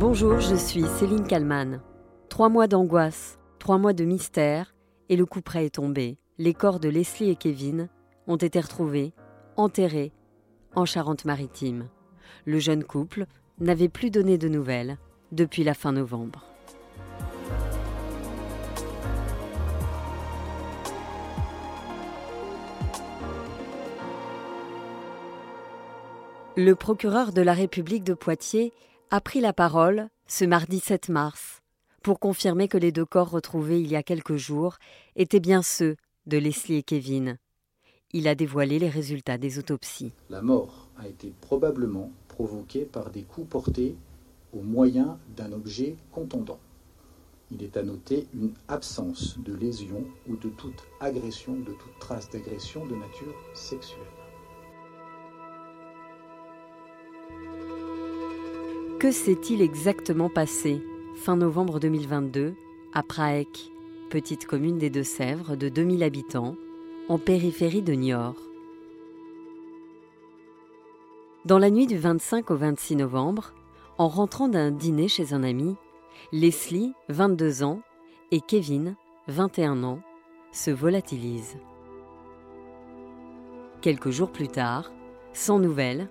Bonjour, je suis Céline Kalman. Trois mois d'angoisse, trois mois de mystère, et le coup est tombé. Les corps de Leslie et Kevin ont été retrouvés, enterrés, en Charente-Maritime. Le jeune couple n'avait plus donné de nouvelles depuis la fin novembre. Le procureur de la République de Poitiers a pris la parole ce mardi 7 mars pour confirmer que les deux corps retrouvés il y a quelques jours étaient bien ceux de Leslie et Kevin. Il a dévoilé les résultats des autopsies. La mort a été probablement provoquée par des coups portés au moyen d'un objet contondant. Il est à noter une absence de lésion ou de toute agression, de toute trace d'agression de nature sexuelle. Que s'est-il exactement passé fin novembre 2022 à Praek, petite commune des Deux-Sèvres de 2000 habitants, en périphérie de Niort? Dans la nuit du 25 au 26 novembre, en rentrant d'un dîner chez un ami, Leslie, 22 ans, et Kevin, 21 ans, se volatilisent. Quelques jours plus tard, sans nouvelles,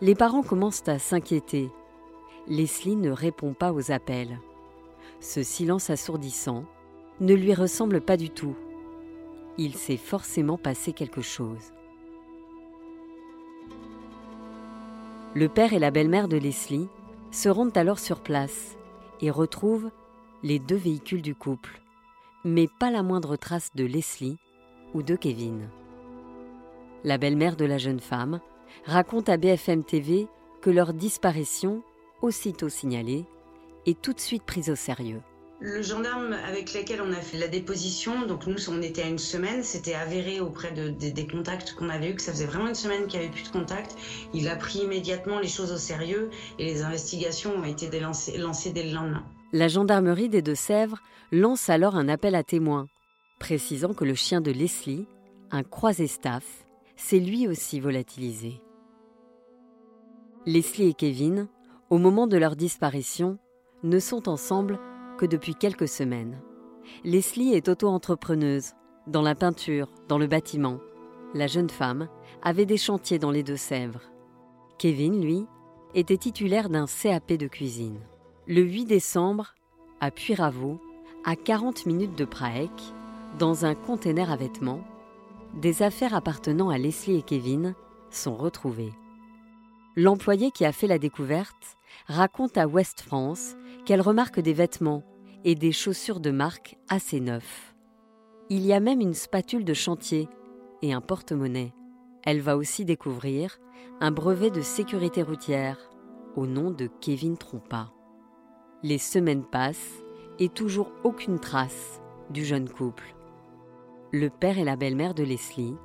les parents commencent à s'inquiéter Leslie ne répond pas aux appels. Ce silence assourdissant ne lui ressemble pas du tout. Il s'est forcément passé quelque chose. Le père et la belle-mère de Leslie se rendent alors sur place et retrouvent les deux véhicules du couple, mais pas la moindre trace de Leslie ou de Kevin. La belle-mère de la jeune femme raconte à BFM TV que leur disparition aussitôt signalée et tout de suite prise au sérieux. Le gendarme avec lequel on a fait la déposition, donc nous on était à une semaine, c'était avéré auprès de, des contacts qu'on avait eu que ça faisait vraiment une semaine qu'il n'y avait plus de contact. Il a pris immédiatement les choses au sérieux et les investigations ont été lancées, lancées dès le lendemain. La gendarmerie des Deux-Sèvres lance alors un appel à témoins, précisant que le chien de Leslie, un croisé staff, s'est lui aussi volatilisé. Leslie et Kevin au moment de leur disparition, ne sont ensemble que depuis quelques semaines. Leslie est auto-entrepreneuse, dans la peinture, dans le bâtiment. La jeune femme avait des chantiers dans les Deux-Sèvres. Kevin, lui, était titulaire d'un CAP de cuisine. Le 8 décembre, à Puyraveau, à 40 minutes de Praek, dans un container à vêtements, des affaires appartenant à Leslie et Kevin sont retrouvées. L'employé qui a fait la découverte raconte à West France qu'elle remarque des vêtements et des chaussures de marque assez neufs. Il y a même une spatule de chantier et un porte-monnaie. Elle va aussi découvrir un brevet de sécurité routière au nom de Kevin Trompa. Les semaines passent et toujours aucune trace du jeune couple. Le père et la belle-mère de Leslie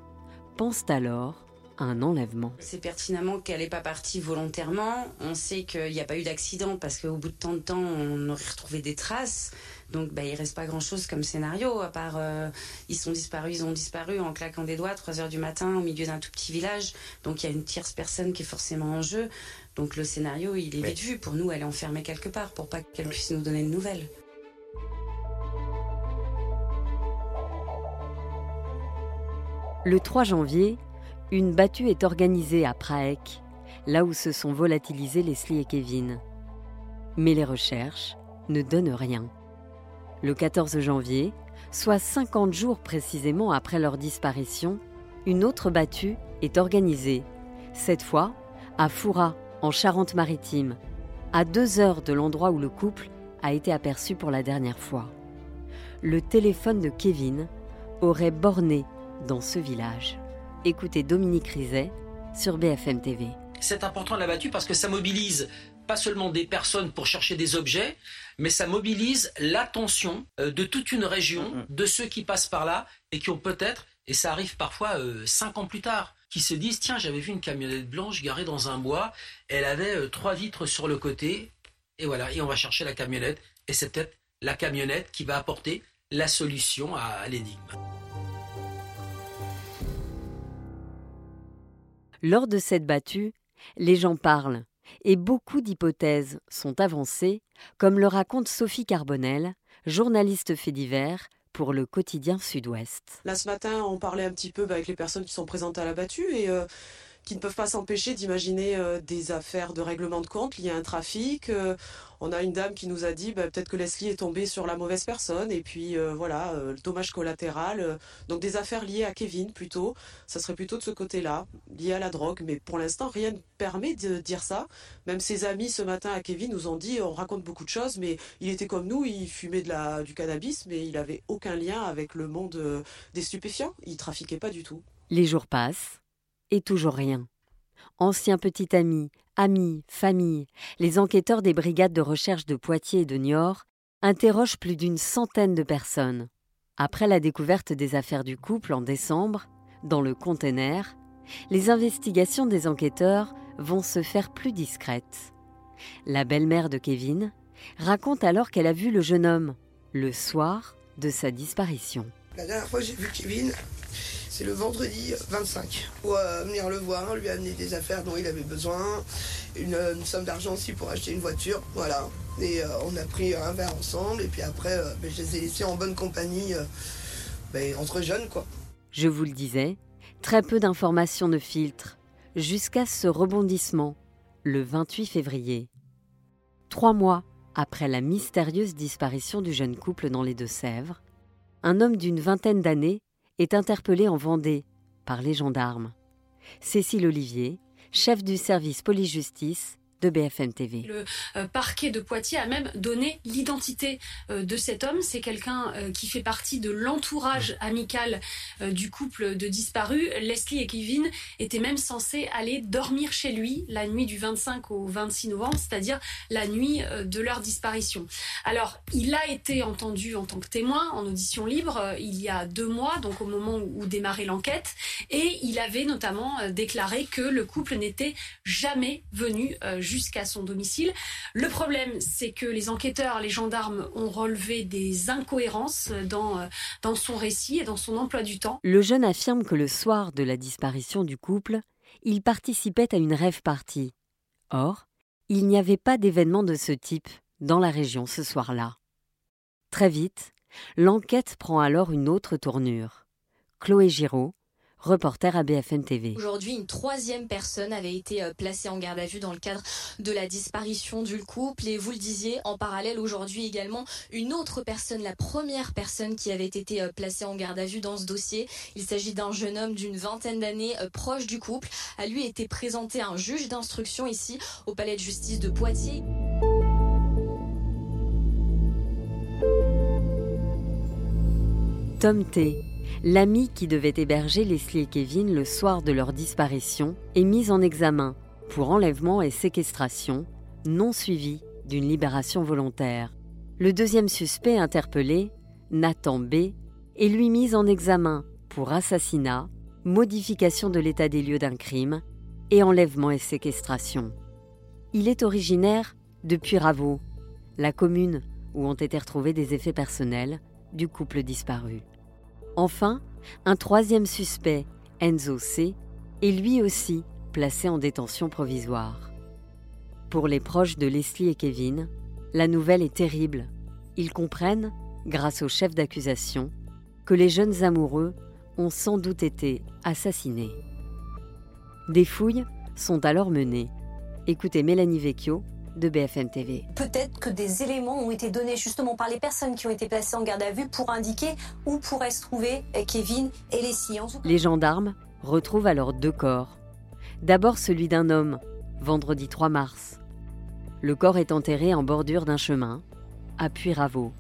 pensent alors un enlèvement. C'est pertinemment qu'elle n'est pas partie volontairement. On sait qu'il n'y a pas eu d'accident parce qu'au bout de tant de temps, on aurait retrouvé des traces. Donc bah, il reste pas grand-chose comme scénario, à part euh, ils sont disparus, ils ont disparu en claquant des doigts, 3 heures du matin, au milieu d'un tout petit village. Donc il y a une tierce personne qui est forcément en jeu. Donc le scénario, il est vite vu. Pour nous, elle est enfermée quelque part pour pas qu'elle puisse nous donner de nouvelles. Le 3 janvier, une battue est organisée à Praek, là où se sont volatilisés Leslie et Kevin. Mais les recherches ne donnent rien. Le 14 janvier, soit 50 jours précisément après leur disparition, une autre battue est organisée, cette fois à Foura, en Charente-Maritime, à deux heures de l'endroit où le couple a été aperçu pour la dernière fois. Le téléphone de Kevin aurait borné dans ce village. Écoutez Dominique Rizet sur BFM TV. C'est important la battue parce que ça mobilise pas seulement des personnes pour chercher des objets, mais ça mobilise l'attention euh, de toute une région, mm-hmm. de ceux qui passent par là et qui ont peut-être, et ça arrive parfois euh, cinq ans plus tard, qui se disent tiens j'avais vu une camionnette blanche garée dans un bois, elle avait euh, trois vitres sur le côté, et voilà, et on va chercher la camionnette, et c'est peut-être la camionnette qui va apporter la solution à l'énigme. Lors de cette battue, les gens parlent et beaucoup d'hypothèses sont avancées, comme le raconte Sophie Carbonel, journaliste fait divers pour le quotidien Sud-Ouest. Là ce matin, on parlait un petit peu bah, avec les personnes qui sont présentes à la battue et euh, qui ne peuvent pas s'empêcher d'imaginer euh, des affaires de règlement de compte liées à un trafic. Euh, on a une dame qui nous a dit bah, peut-être que Leslie est tombée sur la mauvaise personne et puis euh, voilà, le dommage collatéral. donc des affaires liées à Kevin plutôt. Ça serait plutôt de ce côté-là, lié à la drogue. Mais pour l'instant, rien ne permet de dire ça. Même ses amis ce matin à Kevin nous ont dit on raconte beaucoup de choses, mais il était comme nous, il fumait du cannabis, mais il avait aucun lien avec le monde des stupéfiants. Il trafiquait pas du tout. Les jours passent et toujours rien. Anciens petits amis, amis, famille, les enquêteurs des brigades de recherche de Poitiers et de Niort interrogent plus d'une centaine de personnes. Après la découverte des affaires du couple en décembre, dans le container, les investigations des enquêteurs vont se faire plus discrètes. La belle-mère de Kevin raconte alors qu'elle a vu le jeune homme le soir de sa disparition. La dernière fois j'ai vu Kevin, c'est le vendredi 25 pour euh, venir le voir, lui amener des affaires dont il avait besoin, une, somme d'argent aussi pour acheter une voiture, voilà. Et euh, on a pris un verre ensemble et puis après, euh, ben, je les ai laissés en bonne compagnie ben, entre jeunes quoi. Je vous le disais, très peu d'informations ne filtrent jusqu'à ce rebondissement le 28 février. Trois mois après la mystérieuse disparition du jeune couple dans les Deux-Sèvres, un homme d'une vingtaine d'années est interpellé en Vendée par les gendarmes. Cécile Olivier, chef du service police-justice, de BFM TV. Le euh, parquet de Poitiers a même donné l'identité euh, de cet homme. C'est quelqu'un euh, qui fait partie de l'entourage amical du couple de disparus. Leslie et Kevin étaient même censés aller dormir chez lui la nuit du 25 au 26 novembre, c'est-à-dire la nuit de leur disparition. Alors, il a été entendu en tant que témoin en audition libre il y a deux mois, donc au moment où démarrait l'enquête, et il avait notamment déclaré que le couple n'était jamais venu jusqu'à son domicile. Le problème, c'est que les enquêteurs, les gendarmes ont relevé des incohérences dans, euh, dans son récit et dans son emploi du temps. Le jeune affirme que le soir de la disparition du couple, il participait à une rêve partie. Or, il n'y avait pas d'événement de ce type dans la région ce soir-là. Très vite, l'enquête prend alors une autre tournure. Chloé Giraud, reporter à BFM TV. Aujourd'hui, une troisième personne avait été euh, placée en garde à vue dans le cadre de la disparition du couple. Et vous le disiez, en parallèle, aujourd'hui également, une autre personne, la première personne qui avait été euh, placée en garde à vue dans ce dossier. Il s'agit d'un jeune homme d'une vingtaine d'années, euh, proche du couple. À lui été présenté un juge d'instruction ici au palais de justice de Poitiers. Tom T l'ami qui devait héberger Leslie et Kevin le soir de leur disparition est mis en examen pour enlèvement et séquestration, non suivi d'une libération volontaire. Le deuxième suspect interpellé, Nathan B, est lui mis en examen pour assassinat, modification de l'état des lieux d'un crime et enlèvement et séquestration. Il est originaire de Puyraveau, la commune où ont été retrouvés des effets personnels du couple disparu. Enfin, un troisième suspect, Enzo C., est lui aussi placé en détention provisoire. Pour les proches de Leslie et Kevin, la nouvelle est terrible. Ils comprennent, grâce au chef d'accusation, que les jeunes amoureux ont sans doute été assassinés. Des fouilles sont alors menées. Écoutez Mélanie Vecchio de BFM TV. Peut-être que des éléments ont été donnés justement par les personnes qui ont été placées en garde à vue pour indiquer où pourraient se trouver Kevin et les sciences. Les gendarmes retrouvent alors deux corps. D'abord celui d'un homme, vendredi 3 mars. Le corps est enterré en bordure d'un chemin, à Puyraveau.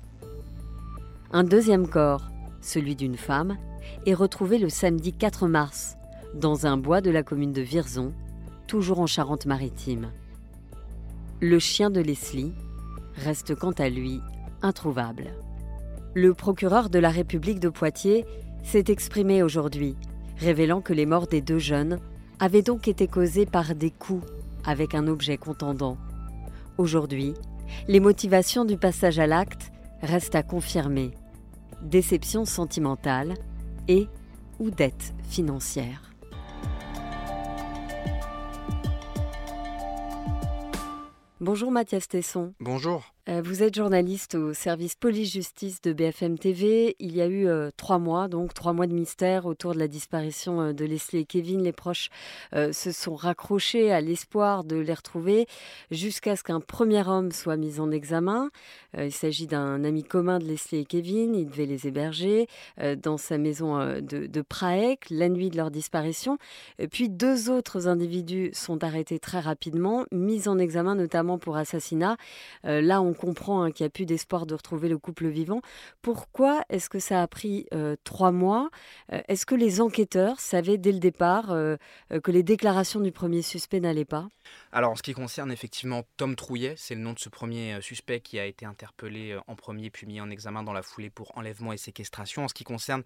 Un deuxième corps, celui d'une femme, est retrouvé le samedi 4 mars, dans un bois de la commune de Virzon, toujours en Charente-Maritime. Le chien de Leslie reste quant à lui introuvable. Le procureur de la République de Poitiers s'est exprimé aujourd'hui, révélant que les morts des deux jeunes avaient donc été causées par des coups avec un objet contendant. Aujourd'hui, les motivations du passage à l'acte restent à confirmer. Déception sentimentale et ou dette financière. Bonjour Mathias Tesson. Bonjour. Euh, vous êtes journaliste au service police-justice de BFM TV. Il y a eu euh, trois mois, donc trois mois de mystère autour de la disparition euh, de Leslie et Kevin. Les proches se sont raccrochés à l'espoir de les retrouver jusqu'à ce qu'un premier homme soit mis en examen. il s'agit d'un ami commun de Leslie et Kevin. Il devait les héberger dans sa maison de, de Praek la nuit de leur disparition. puis deux autres individus sont arrêtés très rapidement, mis en examen notamment pour assassinat. là, on comprend hein, qu'il n'y a plus d'espoir de retrouver le couple vivant. Pourquoi est-ce que ça a pris euh, trois mois? Euh, Est-ce que les enquêteurs savaient dès le départ euh, que les déclarations du premier suspect n'allaient pas? Alors, en ce qui concerne effectivement Tom Trouillet, c'est le nom de ce premier suspect qui a été interpellé en premier puis mis en examen dans la foulée pour enlèvement et séquestration. En ce qui concerne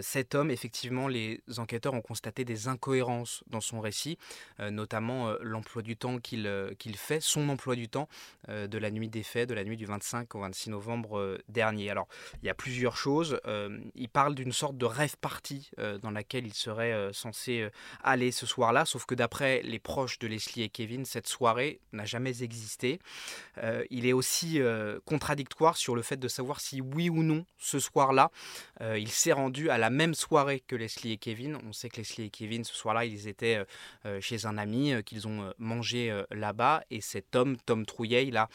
cet homme, effectivement, les enquêteurs ont constaté des incohérences dans son récit, notamment l'emploi du temps qu'il fait, son emploi du temps de la nuit des faits de la nuit du 25 au 26 novembre euh, dernier. Alors, il y a plusieurs choses. Euh, il parle d'une sorte de rêve party euh, dans laquelle il serait censé aller ce soir-là, sauf que d'après les proches de Leslie et Kevin, cette soirée n'a jamais existé. il est aussi contradictoire sur le fait de savoir si oui ou non, ce soir-là, il s'est rendu à la même soirée que Leslie et Kevin. On sait que Leslie et Kevin, ce soir-là, ils étaient chez un ami, qu'ils ont mangé là-bas, et cet homme, Tom Trouillet, il a,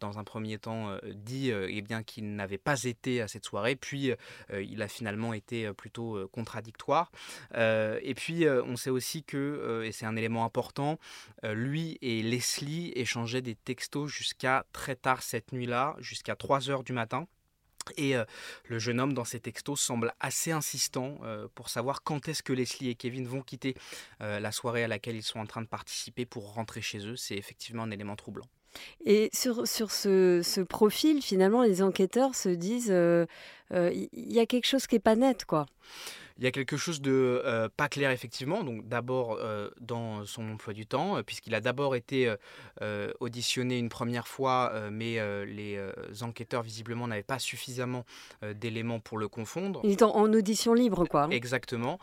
dans un premier temps euh, dit euh, eh bien qu'il n'avait pas été à cette soirée, puis euh, il a finalement été plutôt contradictoire. et puis on sait aussi que, et c'est un élément important, lui et Leslie échangeaient des textos jusqu'à très tard cette nuit-là, jusqu'à 3 heures du matin. Et le jeune homme dans ces textos semble assez insistant pour savoir quand est-ce que Leslie et Kevin vont quitter la soirée à laquelle ils sont en train de participer pour rentrer chez eux. C'est effectivement un élément troublant. Et sur, sur ce, profil, finalement, les enquêteurs se disent, il euh, euh, y a quelque chose qui n'est pas net, quoi. Il y a quelque chose de euh, pas clair effectivement. Donc d'abord euh, dans son emploi du temps, euh, puisqu'il a d'abord été auditionné une première fois, mais les enquêteurs visiblement n'avaient pas suffisamment d'éléments pour le confondre. Il est en, audition libre, quoi. Hein. Exactement.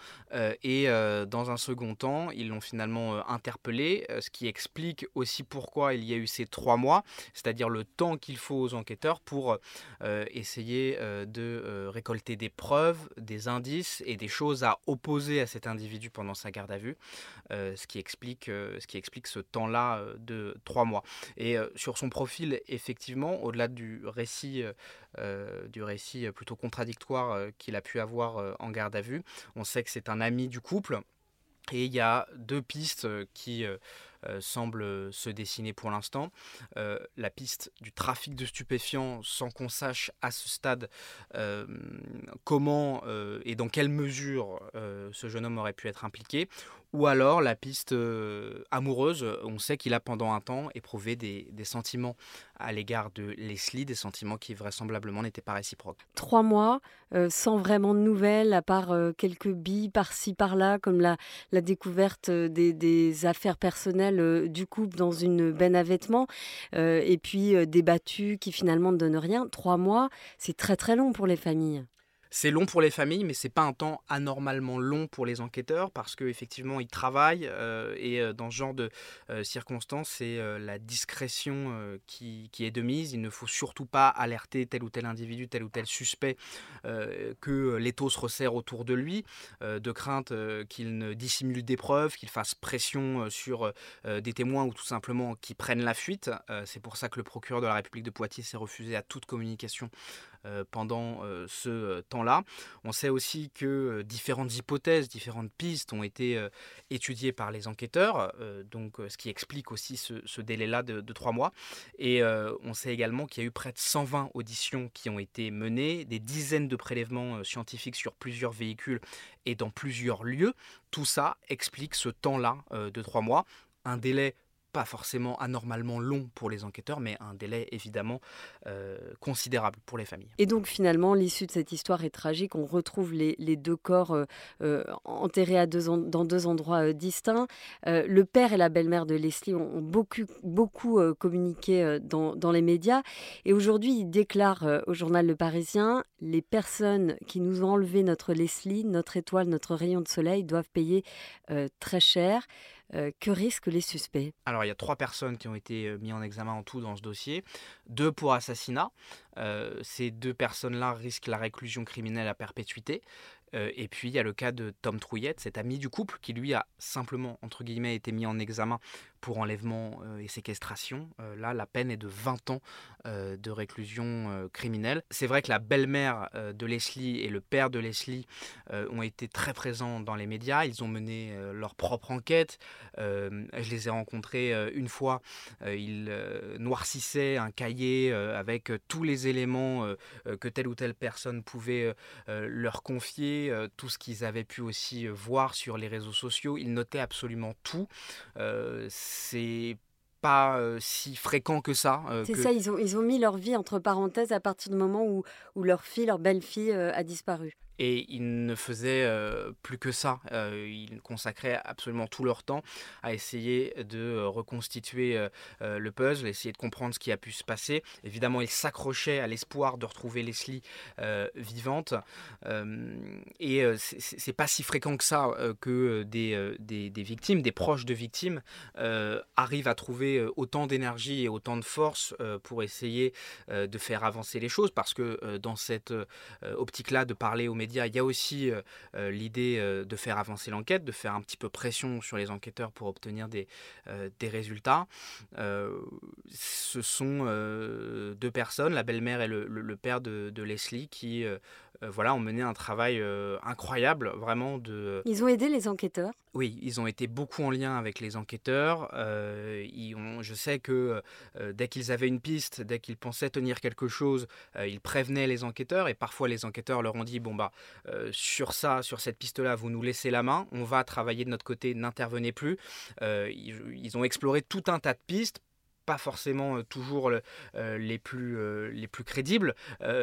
et dans un second temps, ils l'ont finalement interpellé, ce qui explique aussi pourquoi il y a eu ces trois mois, c'est-à-dire le temps qu'il faut aux enquêteurs pour essayer de récolter des preuves, des indices et des des choses à opposer à cet individu pendant sa garde à vue, euh, ce, qui explique, euh, ce qui explique ce temps-là euh, de trois mois. Et sur son profil, effectivement, au-delà du récit, du récit plutôt contradictoire qu'il a pu avoir en garde à vue, on sait que c'est un ami du couple. Et il y a deux pistes qui semble se dessiner pour l'instant. Euh, la piste du trafic de stupéfiants sans qu'on sache à ce stade euh, comment et dans quelle mesure ce jeune homme aurait pu être impliqué, ou alors la piste euh, amoureuse, on sait qu'il a pendant un temps éprouvé des, sentiments à l'égard de Leslie, des sentiments qui vraisemblablement n'étaient pas réciproques. Trois mois euh, sans vraiment de nouvelles, à part euh, quelques billes par-ci par-là, comme la, la découverte des, des, affaires personnelles du couple dans une benne à vêtements, et puis des battues qui finalement ne donnent rien. Trois mois, c'est très très long pour les familles. C'est long pour les familles, mais c'est pas un temps anormalement long pour les enquêteurs parce qu'effectivement ils travaillent euh, et euh, dans ce genre de euh, circonstances, c'est la discrétion qui, est de mise. Il ne faut surtout pas alerter tel ou tel individu, tel ou tel suspect que l'étau se resserre autour de lui, de crainte qu'il ne dissimule des preuves, qu'il fasse pression sur des témoins ou tout simplement qu'ils prennent la fuite. c'est pour ça que le procureur de la République de Poitiers s'est refusé à toute communication pendant euh, ce euh, temps-là. On sait aussi que différentes hypothèses, différentes pistes ont été étudiées par les enquêteurs, donc ce qui explique aussi ce, délai-là de, trois mois. Et on sait également qu'il y a eu près de 120 auditions qui ont été menées, des dizaines de prélèvements scientifiques sur plusieurs véhicules et dans plusieurs lieux. Tout ça explique ce temps-là de trois mois un délai pas forcément anormalement long pour les enquêteurs, mais un délai évidemment euh, considérable pour les familles. Et donc finalement, l'issue de cette histoire est tragique. On retrouve les, deux corps euh, euh, enterrés dans deux endroits distincts. le père et la belle-mère de Leslie ont, beaucoup, beaucoup communiqué dans, dans, les médias. Et aujourd'hui, ils déclarent au journal Le Parisien, les personnes qui nous ont enlevé notre Leslie, notre étoile, notre rayon de soleil doivent payer très cher. Que risquent les suspects? Alors il y a trois personnes qui ont été mises en examen en tout dans ce dossier, deux pour assassinat. ces deux personnes-là risquent la réclusion criminelle à perpétuité. et puis il y a le cas de Tom Trouillette, cet ami du couple, qui lui a simplement, entre guillemets, été mis en examen pour enlèvement euh, et séquestration. Euh, là, la peine est de 20 ans euh, de réclusion criminelle. C'est vrai que la belle-mère de Leslie et le père de Leslie ont été très présents dans les médias. Ils ont mené leur propre enquête. je les ai rencontrés une fois. ils noircissaient un cahier avec tous les éléments que telle ou telle personne pouvait leur confier, tout ce qu'ils avaient pu aussi voir sur les réseaux sociaux. Ils notaient absolument tout c'est pas euh, si fréquent que ça. Euh, c'est ça, ils ont, ils ont mis leur vie entre parenthèses à partir du moment où, où leur fille, leur belle-fille euh, a disparu et ils ne faisaient euh, plus que ça. Euh, ils consacraient absolument tout leur temps à essayer de euh, reconstituer le puzzle, essayer de comprendre ce qui a pu se passer. Évidemment, ils s'accrochaient à l'espoir de retrouver Leslie vivante. et c'est pas si fréquent que ça que des, des, des, victimes, des proches de victimes, arrivent à trouver autant d'énergie et autant de force pour essayer de faire avancer les choses, parce que dans cette optique-là de parler aux médias, il y a aussi euh, euh, l'idée euh, de faire avancer l'enquête, de faire un petit peu pression sur les enquêteurs pour obtenir des, des résultats. ce sont deux personnes, la belle-mère et le, père de, de, Leslie, qui voilà, ont mené un travail incroyable, vraiment. De... Ils ont aidé les enquêteurs Oui, ils ont été beaucoup en lien avec les enquêteurs. ont, je sais que dès qu'ils avaient une piste, dès qu'ils pensaient tenir quelque chose, ils prévenaient les enquêteurs et parfois les enquêteurs leur ont dit bon bah euh, sur ça, sur cette piste-là, vous nous laissez la main, on va travailler de notre côté, n'intervenez plus. Euh, ils, ont exploré tout un tas de pistes pas forcément euh, toujours euh, les, plus, euh, les plus crédibles,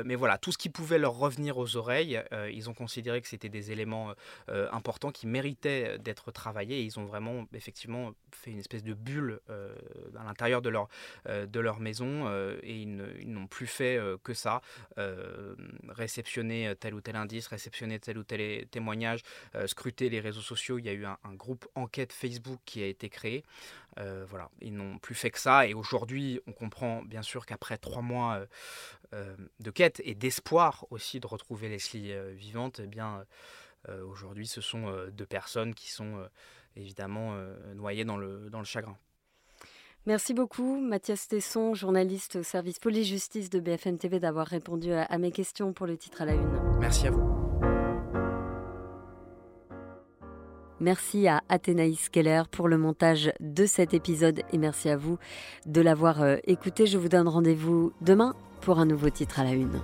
mais voilà, tout ce qui pouvait leur revenir aux oreilles, ils ont considéré que c'était des éléments importants qui méritaient d'être travaillés ils ont vraiment effectivement fait une espèce de bulle à l'intérieur de leur, de leur maison et ils n'ont plus fait que ça, réceptionner tel ou tel indice, réceptionner tel ou tel témoignage, scruter les réseaux sociaux. Il y a eu un, un groupe enquête Facebook qui a été créé. Voilà, ils n'ont plus fait que ça et aujourd'hui, on comprend bien sûr qu'après trois mois euh, euh, de quête et d'espoir aussi de retrouver Leslie euh, vivante, eh bien aujourd'hui, ce sont deux personnes qui sont évidemment noyées dans le, dans le chagrin. Merci beaucoup, Mathias Tesson, journaliste au service police-justice de BFM TV, d'avoir répondu à mes questions pour le titre à la une. Merci à vous. Merci à Athénaïs Keller pour le montage de cet épisode et merci à vous de l'avoir euh, écouté. Je vous donne rendez-vous demain pour un nouveau titre à la une.